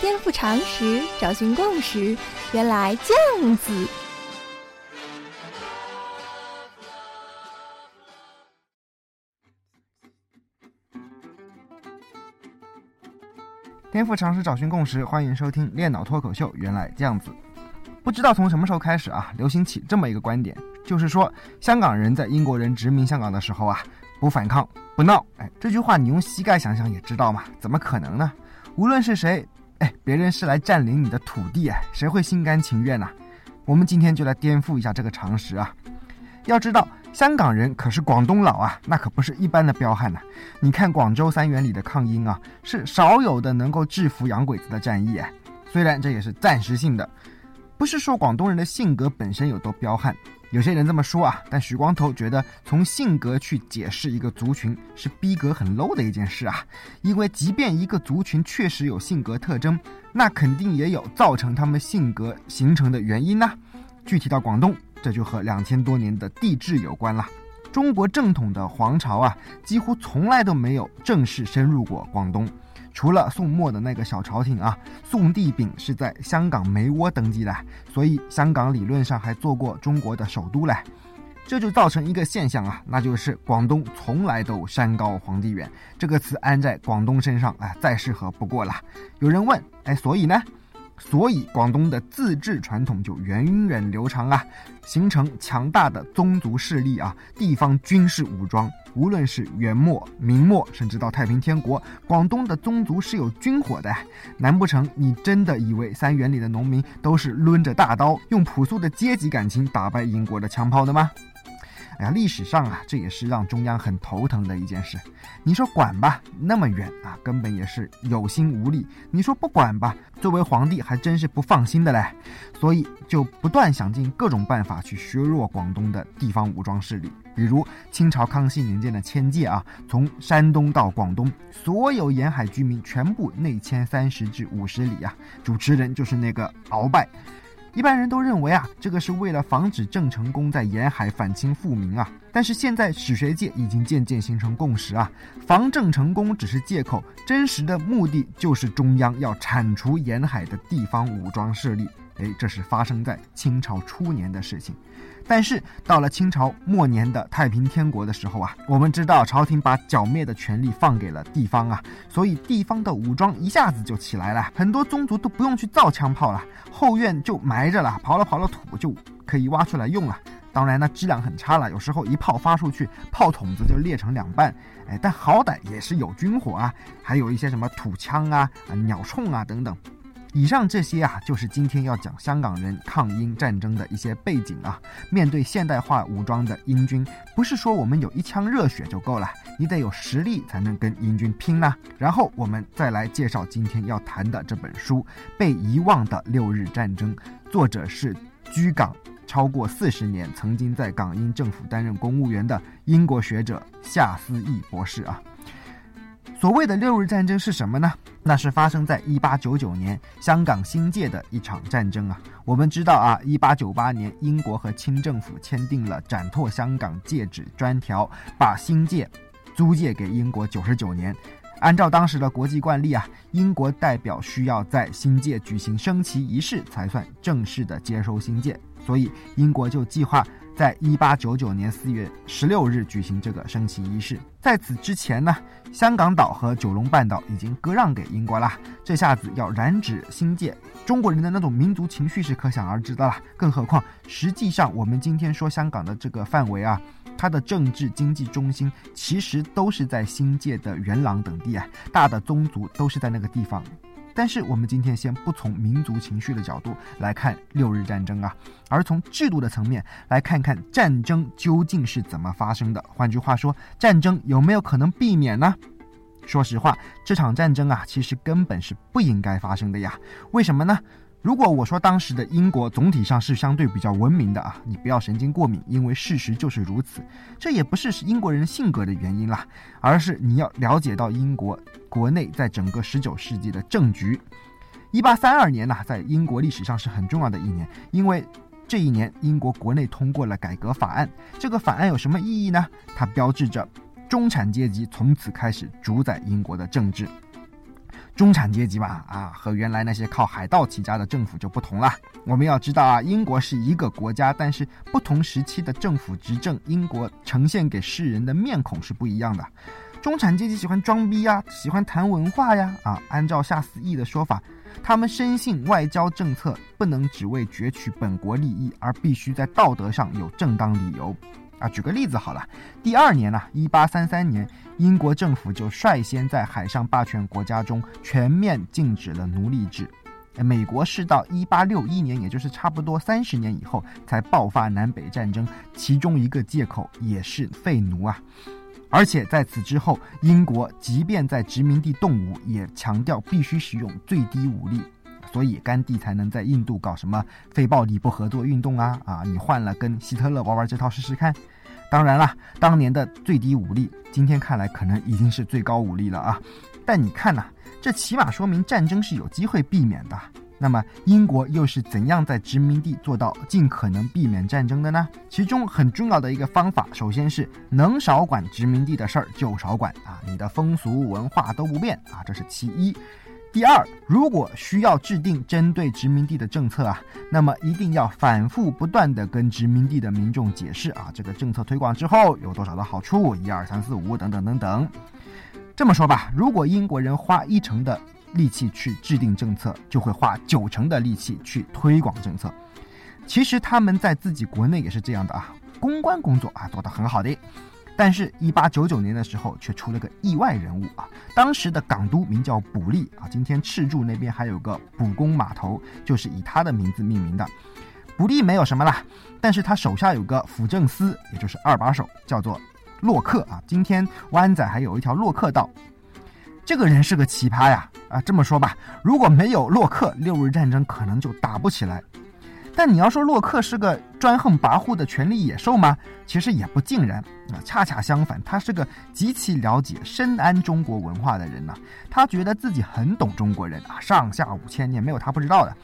颠覆常识，找寻共识，原来这样子。颠覆常识，找寻共识，欢迎收听《练脑脱口秀》。原来这样子，不知道从什么时候开始啊，流行起这么一个观点，就是说香港人在英国人殖民香港的时候啊，不反抗不闹。哎，这句话你用膝盖想想也知道嘛，怎么可能呢？无论是谁，哎，别人是来占领你的土地，哎，谁会心甘情愿呐？我们今天就来颠覆一下这个常识啊！要知道。香港人可是广东佬啊，那可不是一般的彪悍呐！你看广州三元里的抗英啊，是少有的能够制服洋鬼子的战役。虽然这也是暂时性的，不是说广东人的性格本身有多彪悍。有些人这么说啊，但许光头觉得从性格去解释一个族群是逼格很 low 的一件事啊。因为即便一个族群确实有性格特征，那肯定也有造成他们性格形成的原因呐。具体到广东。这就和两千多年的帝制有关了。中国正统的皇朝啊，几乎从来都没有正式深入过广东，除了宋末的那个小朝廷啊，宋帝昺是在香港梅窝登基的，所以香港理论上还做过中国的首都嘞。这就造成一个现象啊，那就是广东从来都山高皇帝远，这个词安在广东身上啊，再适合不过了。有人问，哎，所以呢？所以，广东的自治传统就源远流长啊，形成强大的宗族势力啊，地方军事武装。无论是元末、明末，甚至到太平天国，广东的宗族是有军火的。难不成你真的以为三元里的农民都是抡着大刀，用朴素的阶级感情打败英国的枪炮的吗？哎呀，历史上啊，这也是让中央很头疼的一件事。你说管吧，那么远啊，根本也是有心无力；你说不管吧，作为皇帝还真是不放心的嘞。所以就不断想尽各种办法去削弱广东的地方武装势力。比如清朝康熙年间的迁界啊，从山东到广东，所有沿海居民全部内迁三十至五十里啊。主持人就是那个鳌拜。一般人都认为啊，这个是为了防止郑成功在沿海反清复明啊。但是现在史学界已经渐渐形成共识啊，防郑成功只是借口，真实的目的就是中央要铲除沿海的地方武装势力。哎，这是发生在清朝初年的事情。但是到了清朝末年的太平天国的时候啊，我们知道朝廷把剿灭的权力放给了地方啊，所以地方的武装一下子就起来了，很多宗族都不用去造枪炮了，后院就埋着了，刨了刨了土就可以挖出来用了。当然呢，质量很差了，有时候一炮发出去，炮筒子就裂成两半。哎，但好歹也是有军火啊，还有一些什么土枪啊、鸟铳啊等等。以上这些啊，就是今天要讲香港人抗英战争的一些背景啊。面对现代化武装的英军，不是说我们有一腔热血就够了，你得有实力才能跟英军拼呐。然后我们再来介绍今天要谈的这本书《被遗忘的六日战争》，作者是居港超过四十年，曾经在港英政府担任公务员的英国学者夏思义博士啊。所谓的六日战争是什么呢？那是发生在一八九九年香港新界的一场战争啊。我们知道啊，一八九八年英国和清政府签订了展拓香港界址专条，把新界租借给英国九十九年。按照当时的国际惯例啊，英国代表需要在新界举行升旗仪式才算正式的接收新界，所以英国就计划。在一八九九年四月十六日举行这个升旗仪式。在此之前呢，香港岛和九龙半岛已经割让给英国了。这下子要染指新界，中国人的那种民族情绪是可想而知的了。更何况，实际上我们今天说香港的这个范围啊，它的政治经济中心其实都是在新界的元朗等地啊，大的宗族都是在那个地方。但是我们今天先不从民族情绪的角度来看六日战争啊，而从制度的层面来看看战争究竟是怎么发生的。换句话说，战争有没有可能避免呢？说实话，这场战争啊，其实根本是不应该发生的呀。为什么呢？如果我说当时的英国总体上是相对比较文明的啊，你不要神经过敏，因为事实就是如此。这也不是是英国人性格的原因啦，而是你要了解到英国国内在整个十九世纪的政局。一八三二年呢，在英国历史上是很重要的一年，因为这一年英国国内通过了改革法案。这个法案有什么意义呢？它标志着。中产阶级从此开始主宰英国的政治。中产阶级吧，啊，和原来那些靠海盗起家的政府就不同了。我们要知道啊，英国是一个国家，但是不同时期的政府执政，英国呈现给世人的面孔是不一样的。中产阶级喜欢装逼呀，喜欢谈文化呀，啊，按照夏思义的说法，他们深信外交政策不能只为攫取本国利益，而必须在道德上有正当理由。啊，举个例子好了，第二年呢，一八三三年，英国政府就率先在海上霸权国家中全面禁止了奴隶制。美国是到一八六一年，也就是差不多三十年以后，才爆发南北战争，其中一个借口也是废奴啊。而且在此之后，英国即便在殖民地动武，也强调必须使用最低武力，所以甘地才能在印度搞什么非暴力不合作运动啊啊！你换了跟希特勒玩玩这套试试看。当然了，当年的最低武力，今天看来可能已经是最高武力了啊！但你看呐，这起码说明战争是有机会避免的。那么英国又是怎样在殖民地做到尽可能避免战争的呢？其中很重要的一个方法，首先是能少管殖民地的事儿就少管啊，你的风俗文化都不变啊，这是其一。第二，如果需要制定针对殖民地的政策啊，那么一定要反复不断的跟殖民地的民众解释啊，这个政策推广之后有多少的好处，一二三四五等等等等。这么说吧，如果英国人花一成的力气去制定政策，就会花九成的力气去推广政策。其实他们在自己国内也是这样的啊，公关工作啊做得很好的。但是，一八九九年的时候，却出了个意外人物啊！当时的港督名叫卜立啊，今天赤柱那边还有个卜公码头，就是以他的名字命名的。卜立没有什么啦，但是他手下有个辅政司，也就是二把手，叫做洛克啊。今天湾仔还有一条洛克道，这个人是个奇葩呀！啊，这么说吧，如果没有洛克，六日战争可能就打不起来。但你要说洛克是个专横跋扈的权力野兽吗？其实也不尽然啊，恰恰相反，他是个极其了解、深谙中国文化的人呐。他觉得自己很懂中国人啊，上下五千年没有他不知道的，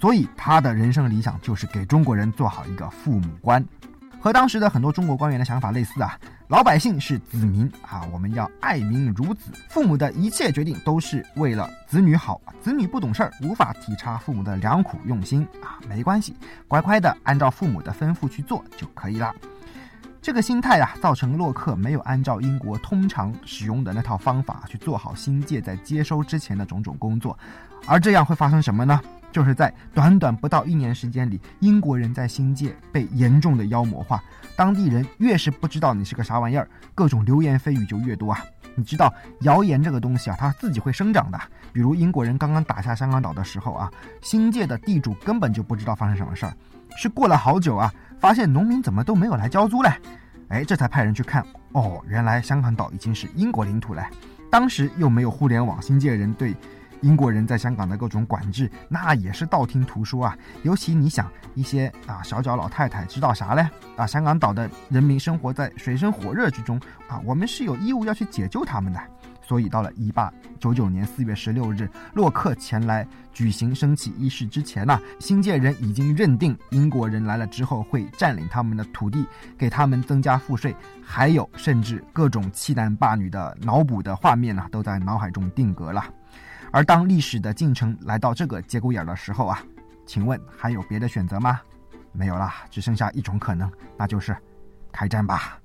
所以他的人生理想就是给中国人做好一个父母官。和当时的很多中国官员的想法类似啊，老百姓是子民啊，我们要爱民如子，父母的一切决定都是为了子女好，子女不懂事儿，无法体察父母的良苦用心啊，没关系，乖乖的按照父母的吩咐去做就可以了。这个心态啊，造成洛克没有按照英国通常使用的那套方法去做好新界在接收之前的种种工作，而这样会发生什么呢？就是在短短不到一年时间里，英国人在新界被严重的妖魔化。当地人越是不知道你是个啥玩意儿，各种流言蜚语就越多啊！你知道谣言这个东西啊，它自己会生长的。比如英国人刚刚打下香港岛的时候啊，新界的地主根本就不知道发生什么事儿，是过了好久啊，发现农民怎么都没有来交租嘞，哎，这才派人去看，哦，原来香港岛已经是英国领土嘞。当时又没有互联网，新界人对。英国人在香港的各种管制，那也是道听途说啊。尤其你想一些啊小脚老太太知道啥嘞？啊，香港岛的人民生活在水深火热之中啊，我们是有义务要去解救他们的。所以到了一八九九年四月十六日，洛克前来举行升旗仪式之前呢，新界人已经认定英国人来了之后会占领他们的土地，给他们增加赋税，还有甚至各种欺男霸女的脑补的画面呢，都在脑海中定格了。而当历史的进程来到这个节骨眼的时候啊，请问还有别的选择吗？没有了，只剩下一种可能，那就是开战吧。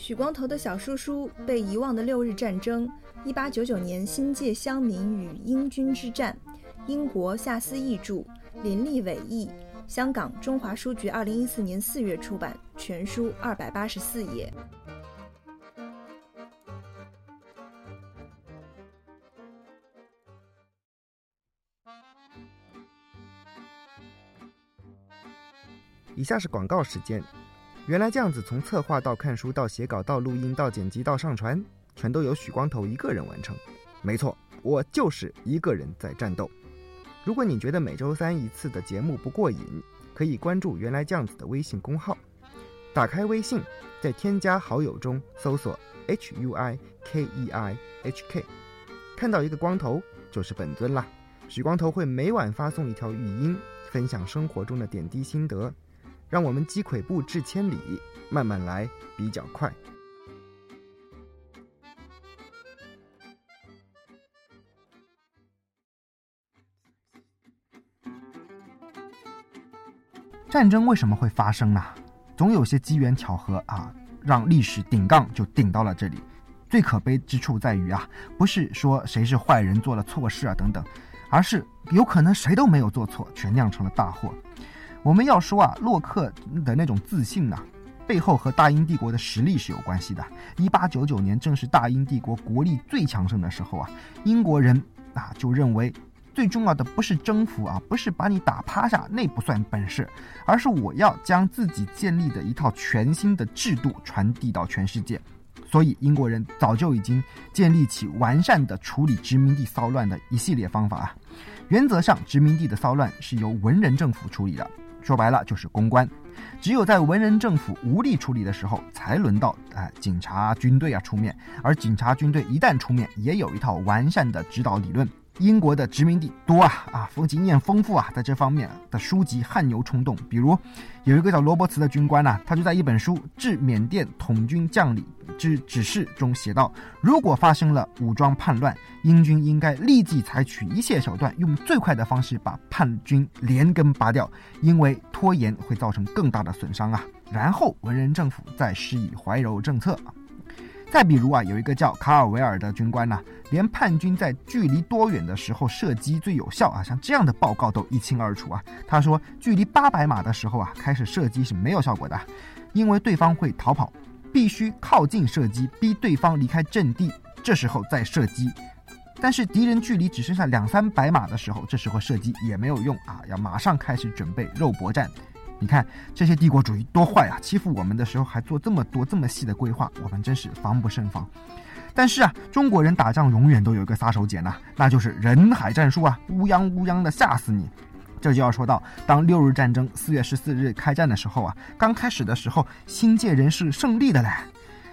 许光头的小叔叔被遗忘的六日战争，一八九九年新界乡民与英军之战，英国夏思译著，林立伟译，香港中华书局二零一四年四月出版，全书二百八十四页。以下是广告时间。原来这样子，从策划到看书到写稿到录音到剪辑到上传，全都由许光头一个人完成。没错，我就是一个人在战斗。如果你觉得每周三一次的节目不过瘾，可以关注“原来这样子”的微信公号。打开微信，在添加好友中搜索 “h u i k e i h k”，看到一个光头就是本尊啦。许光头会每晚发送一条语音，分享生活中的点滴心得。让我们积跬步至千里，慢慢来比较快。战争为什么会发生呢？总有些机缘巧合啊，让历史顶杠就顶到了这里。最可悲之处在于啊，不是说谁是坏人做了错事啊等等，而是有可能谁都没有做错，却酿成了大祸。我们要说啊，洛克的那种自信呢，背后和大英帝国的实力是有关系的。一八九九年正是大英帝国国力最强盛的时候啊，英国人啊就认为。最重要的不是征服啊，不是把你打趴下，那不算本事，而是我要将自己建立的一套全新的制度传递到全世界。所以英国人早就已经建立起完善的处理殖民地骚乱的一系列方法啊。原则上，殖民地的骚乱是由文人政府处理的，说白了就是公关。只有在文人政府无力处理的时候，才轮到啊警察、军队啊出面。而警察、军队一旦出面，也有一套完善的指导理论。英国的殖民地多啊啊，丰经验丰富啊，在这方面的书籍汗牛充栋。比如，有一个叫罗伯茨的军官呐，他就在一本书《致缅甸统军将领之指示》中写道：如果发生了武装叛乱，英军应该立即采取一切手段，用最快的方式把叛军连根拔掉，因为拖延会造成更大的损伤啊。然后文人政府再施以怀柔政策。再比如啊，有一个叫卡尔维尔的军官呢，连叛军在距离多远的时候射击最有效啊，像这样的报告都一清二楚啊。他说，距离八百码的时候啊，开始射击是没有效果的，因为对方会逃跑，必须靠近射击，逼对方离开阵地，这时候再射击。但是敌人距离只剩下两三百码的时候，这时候射击也没有用啊，要马上开始准备肉搏战。你看这些帝国主义多坏啊！欺负我们的时候还做这么多这么细的规划，我们真是防不胜防。但是啊，中国人打仗永远都有一个杀手锏呐，那就是人海战术啊，乌泱乌泱的吓死你。这就要说到，当六日战争四月十四日开战的时候啊，刚开始的时候，新界人是胜利的嘞。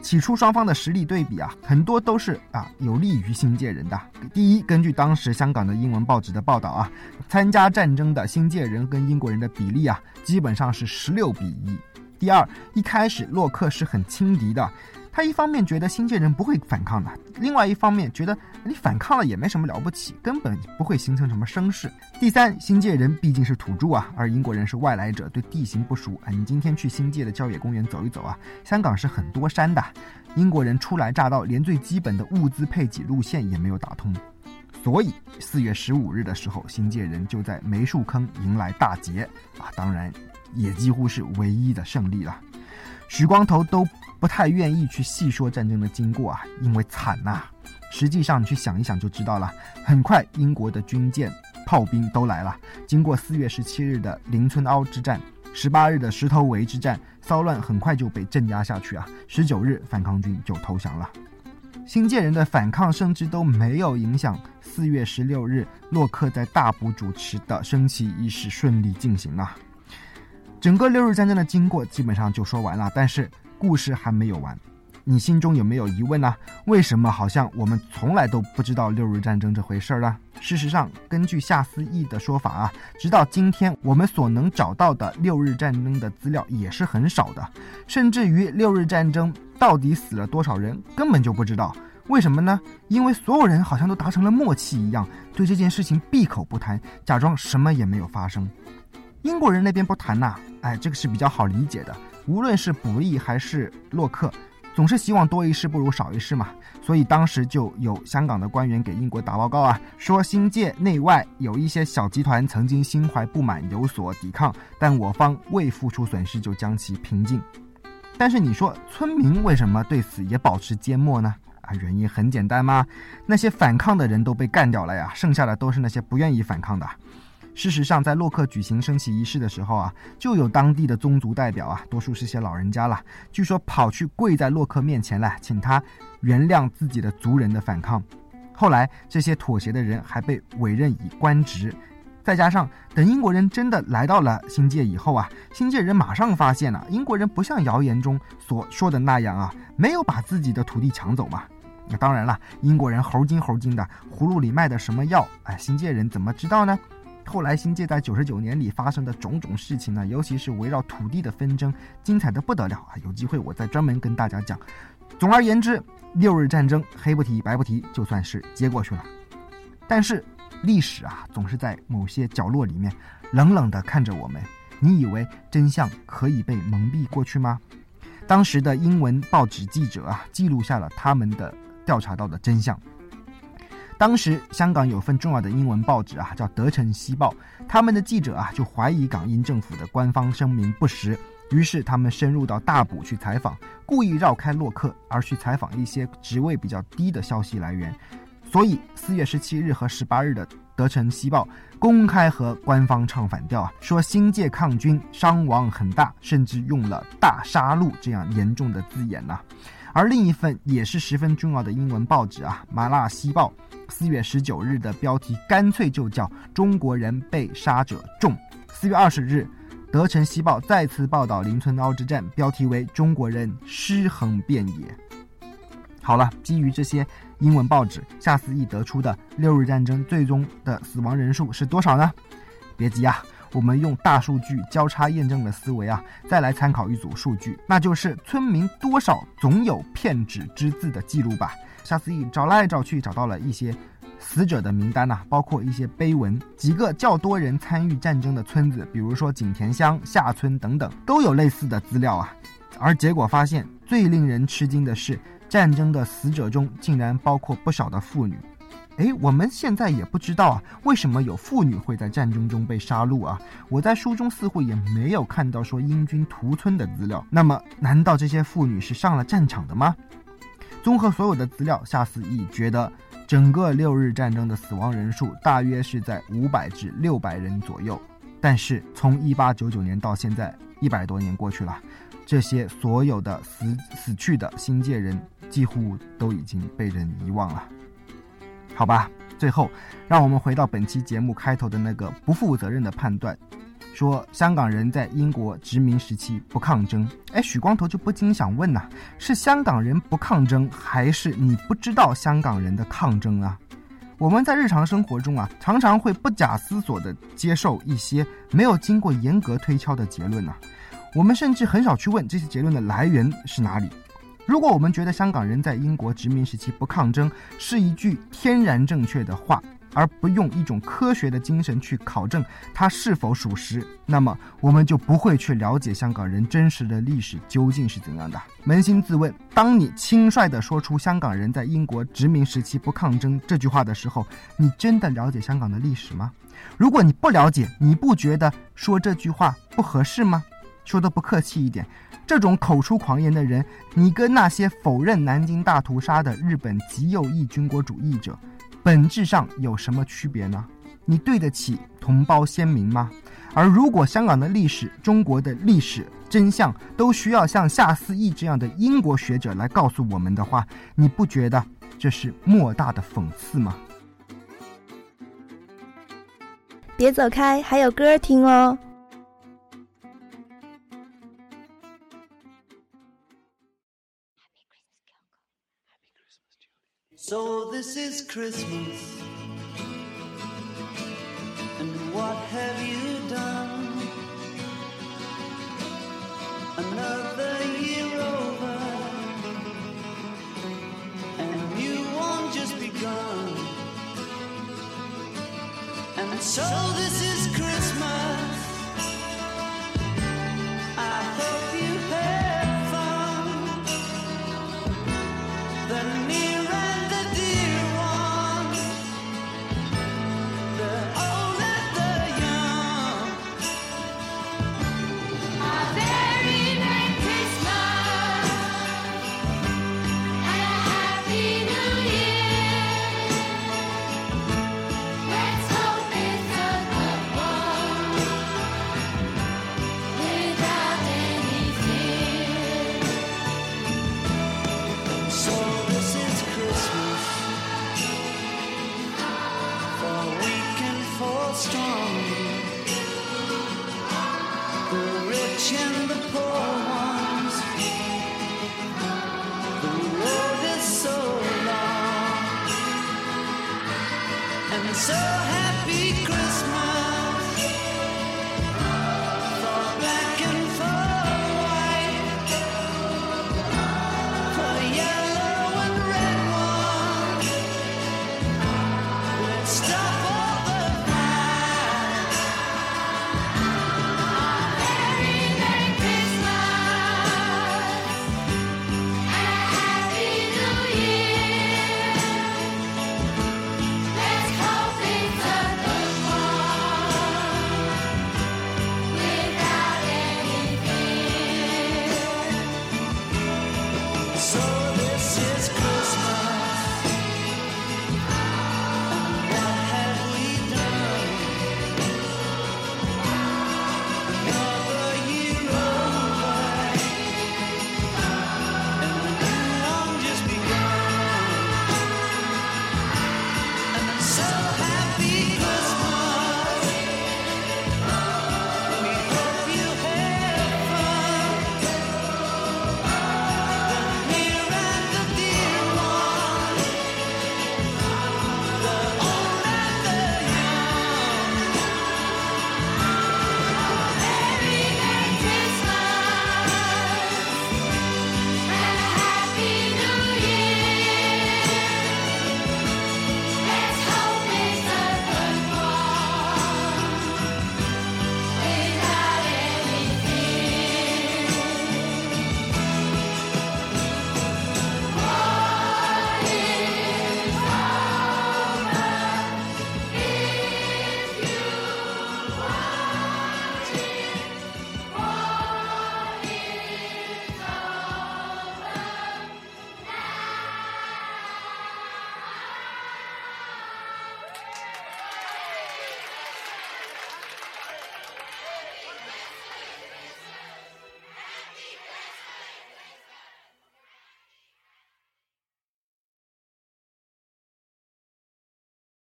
起初双方的实力对比啊，很多都是啊有利于新界人的。第一，根据当时香港的英文报纸的报道啊，参加战争的新界人跟英国人的比例啊，基本上是十六比一。第二，一开始洛克是很轻敌的。他一方面觉得新界人不会反抗的，另外一方面觉得你反抗了也没什么了不起，根本不会形成什么声势。第三，新界人毕竟是土著啊，而英国人是外来者，对地形不熟啊。你今天去新界的郊野公园走一走啊，香港是很多山的，英国人初来乍到，连最基本的物资配给路线也没有打通，所以四月十五日的时候，新界人就在梅树坑迎来大捷啊，当然也几乎是唯一的胜利了。许光头都。不太愿意去细说战争的经过啊，因为惨呐。实际上，你去想一想就知道了。很快，英国的军舰、炮兵都来了。经过四月十七日的林村凹之战，十八日的石头围之战，骚乱很快就被镇压下去啊。十九日，反抗军就投降了。新界人的反抗甚至都没有影响四月十六日洛克在大埔主持的升旗仪式顺利进行了。整个六日战争的经过基本上就说完了，但是。故事还没有完，你心中有没有疑问呢？为什么好像我们从来都不知道六日战争这回事儿呢？事实上，根据夏思义的说法啊，直到今天我们所能找到的六日战争的资料也是很少的，甚至于六日战争到底死了多少人根本就不知道。为什么呢？因为所有人好像都达成了默契一样，对这件事情闭口不谈，假装什么也没有发生。英国人那边不谈呐，哎，这个是比较好理解的。无论是卜利还是洛克，总是希望多一事不如少一事嘛。所以当时就有香港的官员给英国打报告啊，说新界内外有一些小集团曾经心怀不满，有所抵抗，但我方未付出损失就将其平静。但是你说村民为什么对此也保持缄默呢？啊，原因很简单嘛，那些反抗的人都被干掉了呀，剩下的都是那些不愿意反抗的。事实上，在洛克举行升旗仪式的时候啊，就有当地的宗族代表啊，多数是些老人家了，据说跑去跪在洛克面前来，请他原谅自己的族人的反抗。后来，这些妥协的人还被委任以官职。再加上，等英国人真的来到了新界以后啊，新界人马上发现了，英国人不像谣言中所说的那样啊，没有把自己的土地抢走嘛。那当然了，英国人猴精猴精的，葫芦里卖的什么药？哎，新界人怎么知道呢？后来新界在九十九年里发生的种种事情呢，尤其是围绕土地的纷争，精彩的不得了啊！有机会我再专门跟大家讲。总而言之，六日战争黑不提白不提，就算是接过去了。但是历史啊，总是在某些角落里面冷冷地看着我们。你以为真相可以被蒙蔽过去吗？当时的英文报纸记者啊，记录下了他们的调查到的真相。当时香港有份重要的英文报纸啊，叫《德城西报》，他们的记者啊就怀疑港英政府的官方声明不实，于是他们深入到大埔去采访，故意绕开洛克，而去采访一些职位比较低的消息来源。所以四月十七日和十八日的《德城西报》公开和官方唱反调啊，说新界抗军伤亡很大，甚至用了“大杀戮”这样严重的字眼呐。而另一份也是十分重要的英文报纸啊，《麻辣西报》，四月十九日的标题干脆就叫“中国人被杀者众”。四月二十日，《德城西报》再次报道林村凹之战，标题为“中国人尸横遍野”。好了，基于这些英文报纸，夏思义得出的六日战争最终的死亡人数是多少呢？别急啊。我们用大数据交叉验证的思维啊，再来参考一组数据，那就是村民多少总有骗纸之字的记录吧。夏思义找来找去找到了一些死者的名单呐，包括一些碑文，几个较多人参与战争的村子，比如说景田乡、下村等等，都有类似的资料啊。而结果发现，最令人吃惊的是，战争的死者中竟然包括不少的妇女。哎，我们现在也不知道啊，为什么有妇女会在战争中被杀戮啊？我在书中似乎也没有看到说英军屠村的资料。那么，难道这些妇女是上了战场的吗？综合所有的资料，夏思义觉得整个六日战争的死亡人数大约是在五百至六百人左右。但是，从一八九九年到现在一百多年过去了，这些所有的死死去的新界人几乎都已经被人遗忘了。好吧，最后，让我们回到本期节目开头的那个不负责任的判断，说香港人在英国殖民时期不抗争。哎，许光头就不禁想问呐，是香港人不抗争，还是你不知道香港人的抗争啊？我们在日常生活中啊，常常会不假思索地接受一些没有经过严格推敲的结论呐，我们甚至很少去问这些结论的来源是哪里。如果我们觉得香港人在英国殖民时期不抗争是一句天然正确的话，而不用一种科学的精神去考证它是否属实，那么我们就不会去了解香港人真实的历史究竟是怎样的。扪心自问，当你轻率地说出香港人在英国殖民时期不抗争这句话的时候，你真的了解香港的历史吗？如果你不了解，你不觉得说这句话不合适吗？说的不客气一点。这种口出狂言的人，你跟那些否认南京大屠杀的日本极右翼军国主义者，本质上有什么区别呢？你对得起同胞先民吗？而如果香港的历史、中国的历史真相都需要像夏思义这样的英国学者来告诉我们的话，你不觉得这是莫大的讽刺吗？别走开，还有歌听哦。So this is Christmas. And what